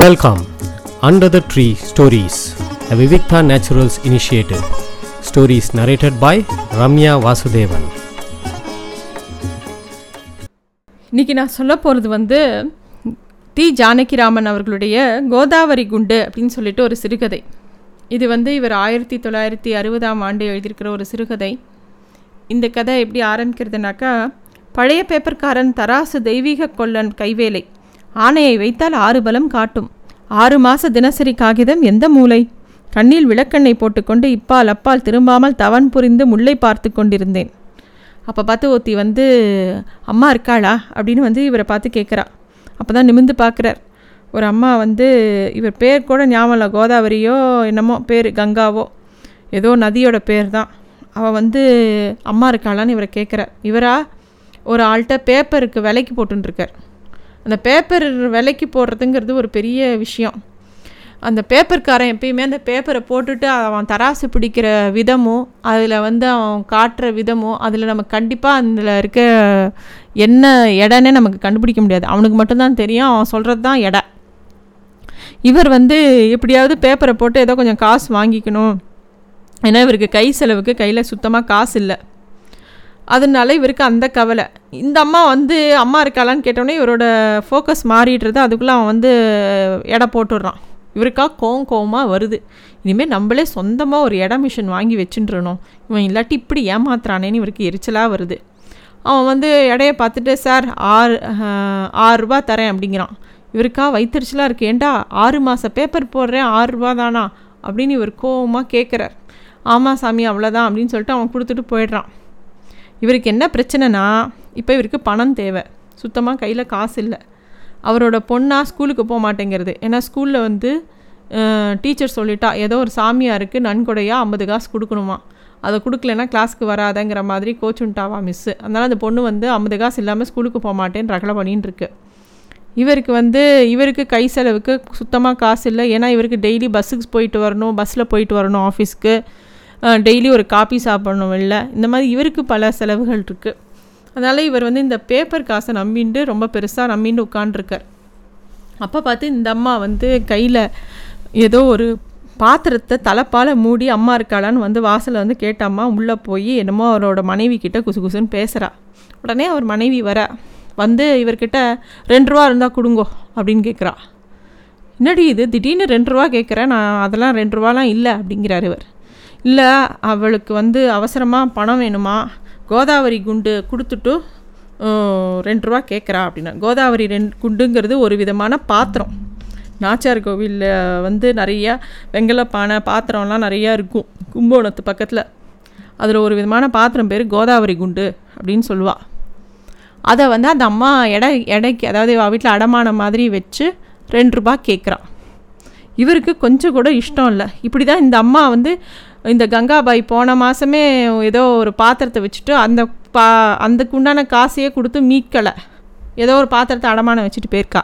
Welcome under the tree stories a Vivikta naturals initiative Stories narrated by Ramya Vasudevan இன்னைக்கு நான் சொல்ல போகிறது வந்து டி. ஜானகிராமன் அவர்களுடைய கோதாவரி குண்டு அப்படின்னு சொல்லிட்டு ஒரு சிறுகதை. இது வந்து இவர் ஆயிரத்தி தொள்ளாயிரத்தி அறுபதாம் ஆண்டு எழுதியிருக்கிற ஒரு சிறுகதை. இந்த கதை எப்படி ஆரம்பிக்கிறதுனாக்கா பழைய பேப்பர்காரன் தராசு தெய்வீக கொல்லன் கைவேலை ஆணையை வைத்தால் ஆறு பலம் காட்டும். ஆறு மாத தினசரி காகிதம் எந்த மூலை? கண்ணில் விளக்கெண்ணெய் போட்டுக்கொண்டு இப்பால் அப்பால் திரும்பாமல் தவன் புரிந்து முல்லை பார்த்து கொண்டிருந்தேன். அப்போ பார்த்து ஒருத்தி வந்து அம்மா இருக்காளா? அப்படின்னு வந்து இவரை பார்த்து கேட்குறா. அப்போ தான் நிமிந்து பார்க்குறார். ஒரு அம்மா வந்து இவர் பேர் கூட ஞாபகம் இல்லை கோதாவரியோ என்னமோ பேர் கங்காவோ. ஏதோ நதியோட பேர் தான் அவள் வந்து அம்மா இருக்காளான்னு இவரை கேட்குறார் இவரா ஒரு ஆள்கிட்ட பேப்பருக்கு விலைக்கு போட்டுருக்கார் அந்த பேப்பர் விலைக்கு போடுறதுங்கிறது ஒரு பெரிய விஷயம். அந்த பேப்பர்காரன் எப்பயுமே அந்த பேப்பரை போட்டுட்டு அவன் தராசு பிடிக்கிற விதமும் அதில் வந்து அவன் காட்டுற விதமும் அதில் நம்ம கண்டிப்பாக அதில் இருக்க என்ன இடன்னே நமக்கு கண்டுபிடிக்க முடியாது. அவனுக்கு மட்டும்தான் தெரியும் அவன் சொல்கிறது தான் எடை. இவர் வந்து எப்படியாவது பேப்பரை போட்டு ஏதோ கொஞ்சம் காசு வாங்கிக்கணும். ஏன்னா இவருக்கு கை செலவுக்கு கையில் சுத்தமாக காசு இல்லை. அதனால இவருக்கு அந்த கவலை. இந்த அம்மா வந்து அம்மா இருக்காளான்னு கேட்டோடனே இவரோட ஃபோக்கஸ் மாறிடுறது அதுக்குள்ளே அவன் வந்து எடை போட்டுடுறான். இவருக்கா கோவம் கோவமாக வருது. இனிமேல் நம்மளே சொந்தமாக ஒரு இட மிஷின் வாங்கி வச்சுட்டுருணும் இவன் இல்லாட்டி இப்படி ஏமாத்துறானேன்னு இவருக்கு எரிச்சலாக வருது. அவன் வந்து எடையை பார்த்துட்டு சார் ஆறு ஆறு ரூபா தரேன் அப்படிங்கிறான். இவருக்கா வைத்தறிச்சலாக இருக்கு. ஏண்டா ஆறு மாதம் பேப்பர் போடுறேன். ஆறு ரூபா தானா? அப்படின்னு இவர் கோவமாக கேட்குறார் ஆமாம் சாமி அவ்வளோதான் அப்படின்னு சொல்லிட்டு அவன் கொடுத்துட்டு போயிடுறான். இவருக்கு என்ன பிரச்சனைனா இப்போ இவருக்கு பணம் தேவை. சுத்தமாக கையில் காசு இல்லை. அவரோட பொண்ணாக ஸ்கூலுக்கு போக மாட்டேங்கிறது. ஏன்னா ஸ்கூலில் வந்து டீச்சர் சொல்லிட்டா ஏதோ ஒரு சாமியாருக்கு நன்கொடையாக ஐம்பது காசு கொடுக்கணுமா. அதை கொடுக்கலன்னா கிளாஸ்க்கு வராதங்கிற மாதிரி கோச்சுன்ட்டாவா மிஸ்ஸு அதனால் அந்த பொண்ணு வந்து ஐம்பது காசு இல்லாமல் ஸ்கூலுக்கு போக மாட்டேன்னு ரகலை பண்ணின்னு இருக்கு. இவருக்கு வந்து இவருக்கு கை செலவுக்கு சுத்தமாக காசு இல்லை. ஏன்னா இவருக்கு டெய்லி பஸ்ஸுக்கு போயிட்டு வரணும் பஸ்ஸில் போயிட்டு வரணும் ஆஃபீஸ்க்கு டெய்லி ஒரு காப்பி சாப்பிடணும் இல்லை இந்த மாதிரி இவருக்கு பல செலவுகள் இருக்குது அதனால் இவர் வந்து இந்த பேப்பர் காசை நம்பிண்டு ரொம்ப பெருசாக நம்பிண்டு உட்காண்டிருக்கார் அப்போ பார்த்து இந்த அம்மா வந்து கையில் ஏதோ ஒரு பாத்திரத்தை தலைப்பால் மூடி அம்மா இருக்காளான்னு வந்து வாசலில் வந்து கேட்டம்மா உள்ளே போய் என்னமோ அவரோட மனைவி கிட்டே குசு குசுன்னு பேசுகிறா உடனே அவர் மனைவி வர வந்து இவர்கிட்ட ரெண்டு ரூபா இருந்தால் கொடுங்கோ அப்படின்னு கேட்குறா என்னடி இது? திடீர்னு ரெண்டு ரூபா கேட்குறேன் நான் அதெல்லாம் ரெண்டு ரூபாலாம் இல்லை அப்படிங்கிறார் இவர். இல்லை அவளுக்கு வந்து அவசரமாக பணம் வேணுமா? கோதாவரி குண்டு கொடுத்துட்டு ரெண்டு ரூபா கேட்குறா அப்படின்னா கோதாவரி ரெண்டு குண்டுங்கிறது ஒரு விதமான பாத்திரம். நாச்சார் கோவிலில் வந்து நிறையா வெங்கல பானை பாத்திரம்லாம் நிறையா இருக்கும் கும்போணத்து பக்கத்தில். அதில் ஒரு விதமான பாத்திரம் பேர் கோதாவரி குண்டு அப்படின்னு சொல்லுவாள் அதை வந்து அந்த அம்மா எடை எடைக்கு அதாவது வீட்டில் அடமான மாதிரி வச்சு ரெண்டு ரூபா கேட்குறான் இவருக்கு கொஞ்சம் கூட இஷ்டம் இல்லை. இப்படி தான் இந்த அம்மா வந்து இந்த கங்காபாய் போன மாதமே ஏதோ ஒரு பாத்திரத்தை வச்சுட்டு அந்த பா அதுக்கு உண்டான காசையே கொடுத்து மீட்கலை. ஏதோ ஒரு பாத்திரத்தை அடமானம் வச்சுட்டு போயிருக்கா.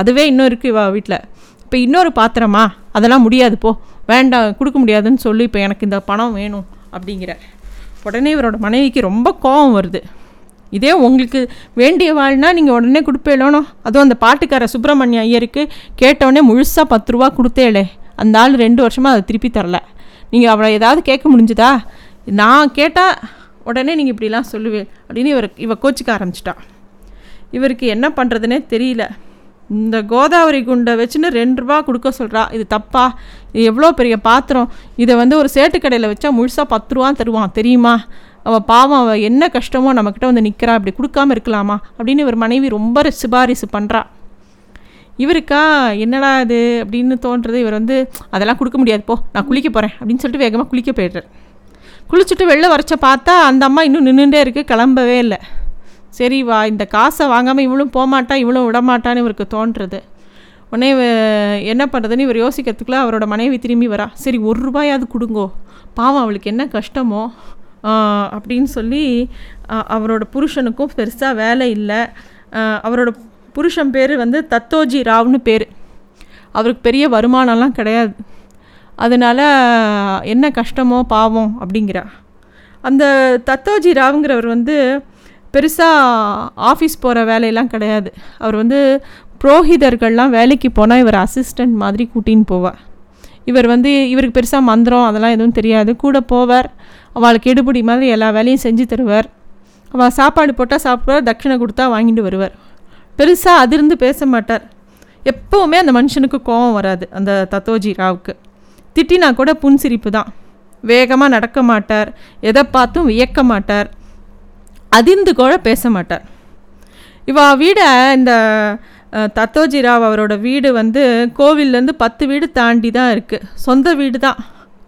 அதுவே இன்னும் இருக்குது இவா வீட்டில் இப்போ இன்னொரு பாத்திரமா? அதெல்லாம் முடியாது போ. வேண்டாம் கொடுக்க முடியாதுன்னு சொல்லி இப்போ எனக்கு இந்த பணம் வேணும் அப்படிங்கிற. உடனே இவரோட மனைவிக்கு ரொம்ப கோபம் வருது. இதே உங்களுக்கு வேண்டிய வாழ்னா நீங்கள் உடனே கொடுப்பேலோனோ அதுவும் அந்த பாட்டுக்கார சுப்பிரமணிய ஐயருக்கு கேட்டவுடனே முழுசாக பத்து ரூபா கொடுத்தேளே. அந்த ஆள் ரெண்டு வருஷமாக அதை திருப்பி தரல. நீங்கள் அவளை ஏதாவது கேட்க முடிஞ்சுதா? நான் கேட்டால் உடனே நீங்கள் இப்படிலாம் சொல்லுவேன் அப்படின்னு இவர் இவ கோச்சிக்க ஆரம்பிச்சிட்டா. இவருக்கு என்ன பண்ணுறதுனே தெரியல. இந்த கோதாவரி குண்டை வச்சுன்னு ரெண்டு ரூபா கொடுக்க சொல்கிறா இது தப்பா? இது எவ்வளோ பெரிய பாத்திரம்? இதை வந்து ஒரு சேட்டு கடையில் வச்சா முழுசாக பத்து ரூபா தருவான். தெரியுமா? அவள் பாவம் அவள் என்ன கஷ்டமோ நம்மக்கிட்ட வந்து நிற்கிறா அப்படி கொடுக்காம இருக்கலாமா? அப்படின்னு இவர் மனைவி ரொம்ப சிபாரிசு பண்ணுறா இவருக்கா? என்னடா இது? அப்படின்னு தோன்றது இவர் வந்து அதெல்லாம் கொடுக்க முடியாது போ நான் குளிக்க போகிறேன் அப்படின்னு சொல்லிட்டு வேகமாக குளிக்க போயிடுறேன் குளிச்சுட்டு வெளில வரைச்ச பார்த்தா அந்த அம்மா இன்னும் நின்றுட்டே இருக்குது கிளம்பவே இல்லை. சரி வா இந்த காசை வாங்காமல் இவளும் போகமாட்டா இவளும் விடமாட்டான்னு இவருக்கு தோன்றுறது உடனே என்ன பண்ணுறதுன்னு இவர் யோசிக்கிறதுக்குள்ளே அவரோட மனைவி திரும்பி வரா. சரி ஒரு ரூபாயாவது கொடுங்கோ. பாவம் அவளுக்கு என்ன கஷ்டமோ அப்படின்னு சொல்லி அவரோட புருஷனுக்கும் பெருசாக வேலை இல்லை. அவரோட புருஷன் பேர் வந்து தத்தோஜி ராவ்னு பேர். அவருக்கு பெரிய வருமானம்லாம் கிடையாது. அதனால் என்ன கஷ்டமோ பாவம் அப்படிங்கிறா அந்த தத்தோஜி ராவுங்கிறவர் வந்து பெருசாக ஆஃபீஸ் போகிற வேலையெல்லாம் கிடையாது. அவர் வந்து புரோஹிதர்கள்லாம் வேலைக்கு போனால் இவர் அசிஸ்டண்ட் மாதிரி கூட்டின்னு போவார். இவர் வந்து இவருக்கு பெருசாக மந்திரம் அதெல்லாம் எதுவும் தெரியாது. கூட போவார். அவளுக்கு எடுபடி மாதிரி எல்லா வேலையும் செஞ்சு தருவார். அவள் சாப்பாடு போட்டால் சாப்பிடுவார் தட்சிணை கொடுத்தா வாங்கிட்டு வருவார். பெருசாக அதிர்ந்து பேச மாட்டார். எப்போவுமே அந்த மனுஷனுக்கு கோபம் வராது அந்த தத்தோஜி ராவுக்கு. திட்டினா கூட புன்சிரிப்பு தான். வேகமாக நடக்க மாட்டார் எதை பார்த்தும் வியக்க மாட்டார் அதிர்ந்து கூட பேச மாட்டார். இவா வீடை இந்த தத்தோஜி ராவ் அவரோட வீடு வந்து கோவில்லேருந்து பத்து வீடு தாண்டி தான் இருக்குது சொந்த வீடு தான்.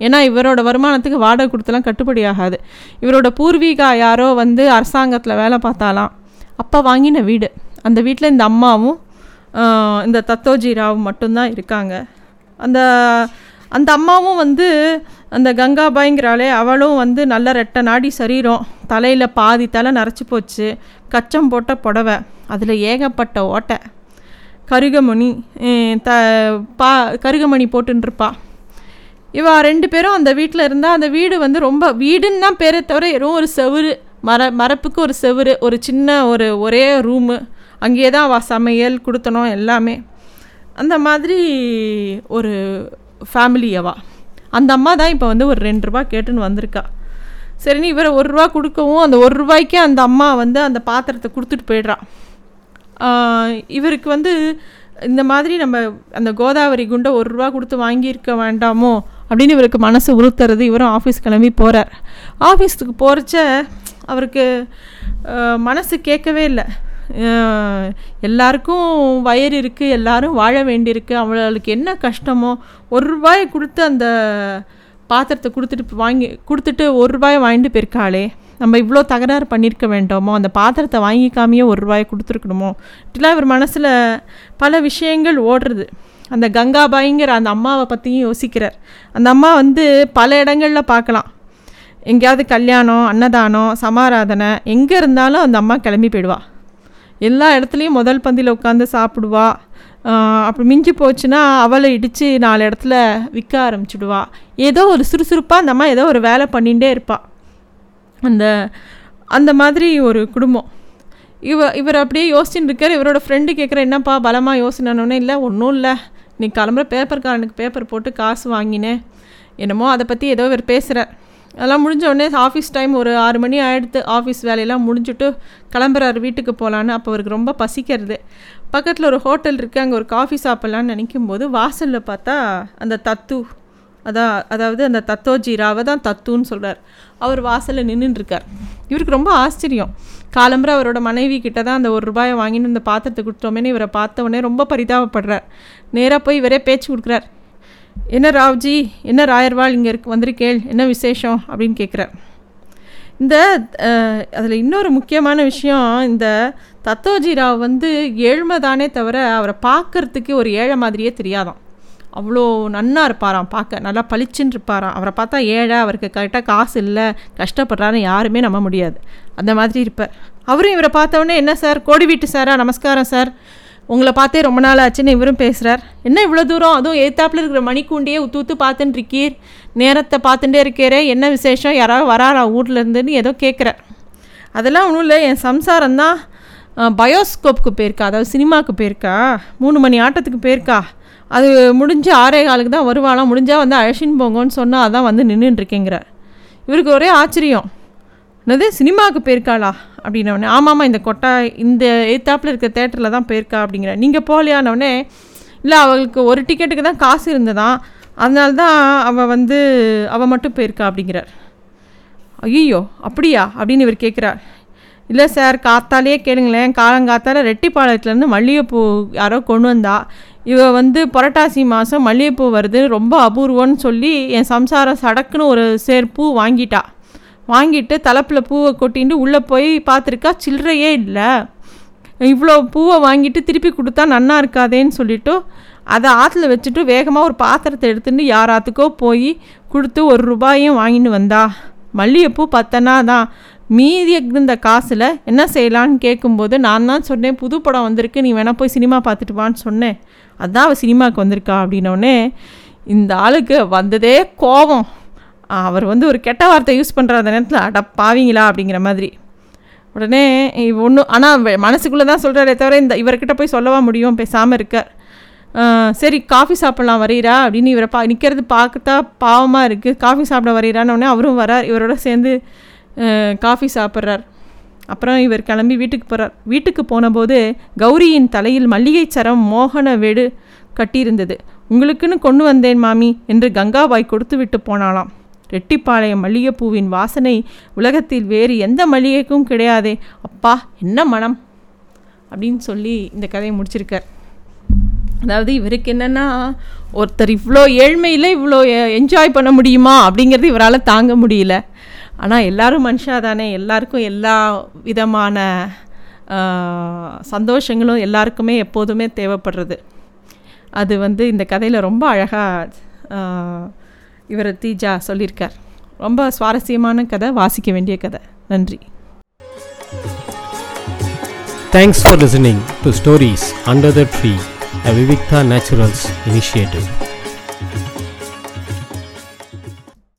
ஏன்னா இவரோட வருமானத்துக்கு வாடகை கொடுத்தலாம் கட்டுப்படி ஆகாது. இவரோட பூர்வீகா யாரோ வந்து அரசாங்கத்தில் வேலை பார்த்தாலாம் அப்போ வாங்கின வீடு. அந்த வீட்டில் இந்த அம்மாவும் இந்த தத்தோஜி ராவ் மட்டும்தான் இருக்காங்க. அந்த அந்த அம்மாவும் வந்து அந்த கங்காபாய்ங்கிறாளே அவளும் வந்து நல்ல ரெட்டை நாடி சரீரம். தலையில் பாதி தலை நரைச்சி போச்சு. கச்சம் போட்ட புடவை. அதில் ஏகப்பட்ட ஓட்டை. கருகமணி த பா கருகமணி போட்டுருப்பா இவா ரெண்டு பேரும் அந்த வீட்டில் இருந்தால் அந்த வீடு வந்து ரொம்ப வீடுன்னு தான் பேரை தவிர வெறும் ஒரு செவுரு. மர மரப்புக்கு ஒரு செவுரு ஒரு சின்ன ஒரு ஒரே ரூமு. அங்கேயே தான் அவள் சமையல் கொடுத்தனும் எல்லாமே. அந்த மாதிரி ஒரு ஃபேமிலி அவா அந்த அம்மா தான் இப்போ வந்து ஒரு ரெண்டு ரூபா கேட்டுன்னு வந்திருக்கா. சரின்னு இவரை ஒரு ரூபா கொடுக்கவும் அந்த ஒரு ரூபாய்க்கே அந்த அம்மா வந்து அந்த பாத்திரத்தை கொடுத்துட்டு போயிடுறா. இவருக்கு வந்து இந்த மாதிரி நம்ம அந்த கோதாவரி குண்டை ஒரு ரூபா கொடுத்து வாங்கியிருக்க வேண்டாமோ அப்படின்னு இவருக்கு மனசு உறுத்துறது இவரும் ஆஃபீஸ் கிளம்பி போகிறார் ஆஃபீஸுக்கு போகிறச்ச அவருக்கு மனசு கேட்கவே இல்லை. எல்லாருக்கும் வயிறு இருக்குது எல்லாரும் வாழ வேண்டியிருக்கு. அவளுக்கு என்ன கஷ்டமோ ஒரு ரூபாயை கொடுத்து அந்த பாத்திரத்தை கொடுத்துட்டு வாங்கி கொடுத்துட்டு ஒரு ரூபாயை வாங்கிட்டு போயிருக்காளே. நம்ம இவ்வளோ தகராறு பண்ணியிருக்க வேண்டாமோ அந்த பாத்திரத்தை வாங்கிக்காமையே ஒரு ரூபாயை கொடுத்துருக்கணுமோ? இப்படிலாம் இவர் மனசில் பல விஷயங்கள் ஓடுறது. அந்த கங்காபாய்ங்கிற அந்த அம்மாவை பற்றியும் யோசிக்கிறார். அந்த அம்மா வந்து பல இடங்களில் பார்க்கலாம். எங்கேயாவது கல்யாணம் அன்னதானம் சமாராதனை எங்கே இருந்தாலும் அந்த அம்மா கிளம்பி போயிடுவாள் எல்லா இடத்துலையும் முதல் பந்தியில் உட்காந்து சாப்பிடுவா. அப்படி மிஞ்சி போச்சுன்னா அவளை இடித்து நாலு இடத்துல விற்க ஆரம்பிச்சிடுவா. ஏதோ ஒரு சுறுசுறுப்பாக அந்த அம்மா ஏதோ ஒரு வேலை பண்ணிகிட்டே இருப்பாள் அந்த அந்த மாதிரி ஒரு குடும்பம். இவ இவர் அப்படியே யோசிச்சுட்டு இருக்கார். இவரோட ஃப்ரெண்டு கேட்குற என்னப்பா பலமாக யோசினோன்னே இல்லை ஒன்றும் இல்லை. நீ கிளம்புற பேப்பர்காரனுக்கு பேப்பர் போட்டு காசு வாங்கினேன் என்னமோ அதை பற்றி ஏதோ இவர் பேசுகிறார் அதெல்லாம் முடிஞ்ச உடனே ஆஃபீஸ் டைம் ஒரு ஆறு மணி ஆகிடுத்து ஆஃபீஸ் வேலையெல்லாம் முடிஞ்சுட்டு கிளம்புறாரு. வீட்டுக்கு போகலான்னு அப்போ அவருக்கு ரொம்ப பசிக்கிறது. பக்கத்தில் ஒரு ஹோட்டல் இருக்குது அங்கே ஒரு காஃபி சாப்பிட்லான்னு நினைக்கும் போது வாசலில் பார்த்தா அந்த தத்து அதான் அதாவது அந்த தத்தோஜி ராவை தான் தத்துன்னு சொல்கிறார் அவர் வாசலில் நின்றுட்டுருக்கார் இவருக்கு ரொம்ப ஆச்சரியம். காலம்புற அவரோட மனைவி கிட்ட தான் அந்த ஒரு ரூபாயை வாங்கின்னு இந்த பாத்திரத்தை கொடுத்தோமேனு இவரை பார்த்த உடனே ரொம்ப பரிதாபப்படுறார். நேராக போய் இவரே பேச்சு கொடுக்குறார். என்ன ராவ்ஜி என்ன ராயர்வாள் இங்கே இருக்கு வந்திருக்கேள் என்ன விசேஷம் அப்படின்னு கேட்குறார் இந்த அதில் இன்னொரு முக்கியமான விஷயம் இந்த தத்தோஜி ராவ் வந்து ஏழ்மை தானே தவிர அவரை பார்க்கறதுக்கு ஒரு ஏழை மாதிரியே தெரியாதாம் அவ்வளோ நன்னா இருப்பாராம் பார்க்க நல்லா பளிச்சுன்னு இருப்பாராம். அவரை பார்த்தா ஏழை அவருக்கு கரெக்டாக காசு இல்லை கஷ்டப்படுறாருன்னு யாருமே நம்ப முடியாது. அந்த மாதிரி இருப்பார். அவரும் இவரை பார்த்தவொடனே என்ன சார்? கோடி வீட்டு சாரா? நமஸ்காரம் சார். உங்களை பார்த்தே ரொம்ப நாள் ஆச்சுன்னு இவரும் பேசுகிறார் என்ன இவ்வளோ தூரம்? அதுவும் ஏத்தாப்பில் இருக்கிற மணிக்கூண்டியே உத்து ஊத்து பார்த்துட்டு இருக்கீர். நேரத்தை பார்த்துட்டே இருக்கிறே என்ன விசேஷம்? யாராவது வராரா ஊர்லேருந்துன்னு ஏதோ கேட்குறார் அதெல்லாம் ஒன்றும் இல்லை. என் சம்சாரம் தான் பயோஸ்கோப்புக்கு போயிருக்கா. அதாவது சினிமாவுக்கு போயிருக்கா. மூணு மணி ஆட்டத்துக்கு போயிருக்கா. அது முடிஞ்சு ஆறே காலுக்கு தான் வருவாளாம். முடிஞ்சால் வந்து அழைச்சின்னு போங்கன்னு சொன்னால் அதான் வந்து நின்றுட்டுருக்கேங்கிறார் இவருக்கு ஒரே ஆச்சரியம். என்னது சினிமாவுக்கு போயிருக்காளா? அப்படின்னோடனே ஆமாம்மா இந்த கொட்டா இந்த ஏத்தாப்பில் இருக்க தேட்டரில் தான் போயிருக்கா அப்படிங்கிற. நீங்கள் போகலையானோடனே இல்லை அவளுக்கு ஒரு டிக்கெட்டுக்கு தான் காசு இருந்ததான் அதனால தான் அவள் வந்து அவள் மட்டும் போயிருக்கா அப்படிங்கிறார். ஐயோ அப்படியா? அப்படின்னு இவர் கேட்குறார். இல்லை சார் காத்தாலே கேளுங்களேன். காலங்காத்தால ரெட்டிப்பாளையத்துலேருந்து மல்லிகைப்பூ யாரோ கொண்டு வந்தா. இவ வந்து புரட்டாசி மாதம் மல்லிகைப்பூ வருது ரொம்ப அபூர்வம்னு சொல்லி என் சம்சாரம் சடக்குன்னு ஒரு சேர் பூ வாங்கிட்டா. வாங்கிட்டு தலைப்பில் பூவை கொட்டிட்டு உள்ளே போய் பார்த்துருக்கா? சில்லறையே இல்லை. இவ்வளோ பூவை வாங்கிட்டு திருப்பி கொடுத்தா நன்னா இருக்காதேன்னு சொல்லிவிட்டு அதை ஆற்றுல வச்சுட்டு வேகமாக ஒரு பாத்திரத்தை எடுத்துட்டு யாராத்துக்கோ போய் கொடுத்து ஒரு ரூபாயும் வாங்கிட்டு வந்தா. மல்லிகைப்பூ பத்தனா தான். மீதி இருந்த காசில் என்ன செய்யலான்னு கேட்கும்போது நான் தான் சொன்னேன் புது படம் வந்திருக்கு நீ வேணால் போய் சினிமா பார்த்துட்டு வான்னு சொன்னேன். அதான் அவள் சினிமாவுக்கு வந்திருக்கா அப்படின்னோடனே இந்த ஆளுக்கு வந்ததே கோபம். அவர் வந்து ஒரு கெட்ட வார்த்தை யூஸ் பண்ணுற அந்த நேரத்தில் அட பாவீங்களா அப்படிங்கிற மாதிரி. உடனே ஒன்றும் ஆனால் மனசுக்குள்ளே தான் சொல்கிறாரே தவிர இந்த இவர்கிட்ட போய் சொல்லவா முடியும் பேசாமல் இருக்கார் சரி காஃபி சாப்பிட்லாம் வரீரா அப்படின்னு இவரை பா நிற்கிறது பார்க்கத்தா பாவமாக இருக்குது காஃபி சாப்பிட வரீரான்னு அவரும் வரார் இவரோட சேர்ந்து காஃபி சாப்பிட்றார். அப்புறம் இவர் கிளம்பி வீட்டுக்கு போகிறார் வீட்டுக்கு போனபோது கௌரியின் தலையில் மல்லிகை சரம் மோகன வெடு கட்டியிருந்தது. உங்களுக்குன்னு கொண்டு வந்தேன் மாமி என்று கங்காபாய் கொடுத்து விட்டு போனாலாம் ரெட்டிப்பாளையம் மல்லிகைப்பூவின் வாசனை உலகத்தில் வேறு எந்த மல்லிகைக்கும் கிடையாதே. அப்பா என்ன மனம்? அப்படின்னு சொல்லி இந்த கதையை முடிச்சிருக்கார். அதாவது இவருக்கு என்னென்னா ஒருத்தர் இவ்வளோ ஏழ்மையில் இவ்வளோ என்ஜாய் பண்ண முடியுமா? அப்படிங்கிறது இவரால் தாங்க முடியல. ஆனால் எல்லாரும் மனுஷா தானே. எல்லாருக்கும் எல்லா விதமான சந்தோஷங்களும் எல்லாருக்குமே எப்போதுமே தேவைப்படுறது. அது வந்து இந்த கதையில் ரொம்ப அழகாக இவர் தீஜா சொல்லியிருக்கார் ரொம்ப சுவாரஸ்யமான கதை வாசிக்க வேண்டிய கதை நன்றி thanks for listening to stories under the tree a Vivikta naturals initiative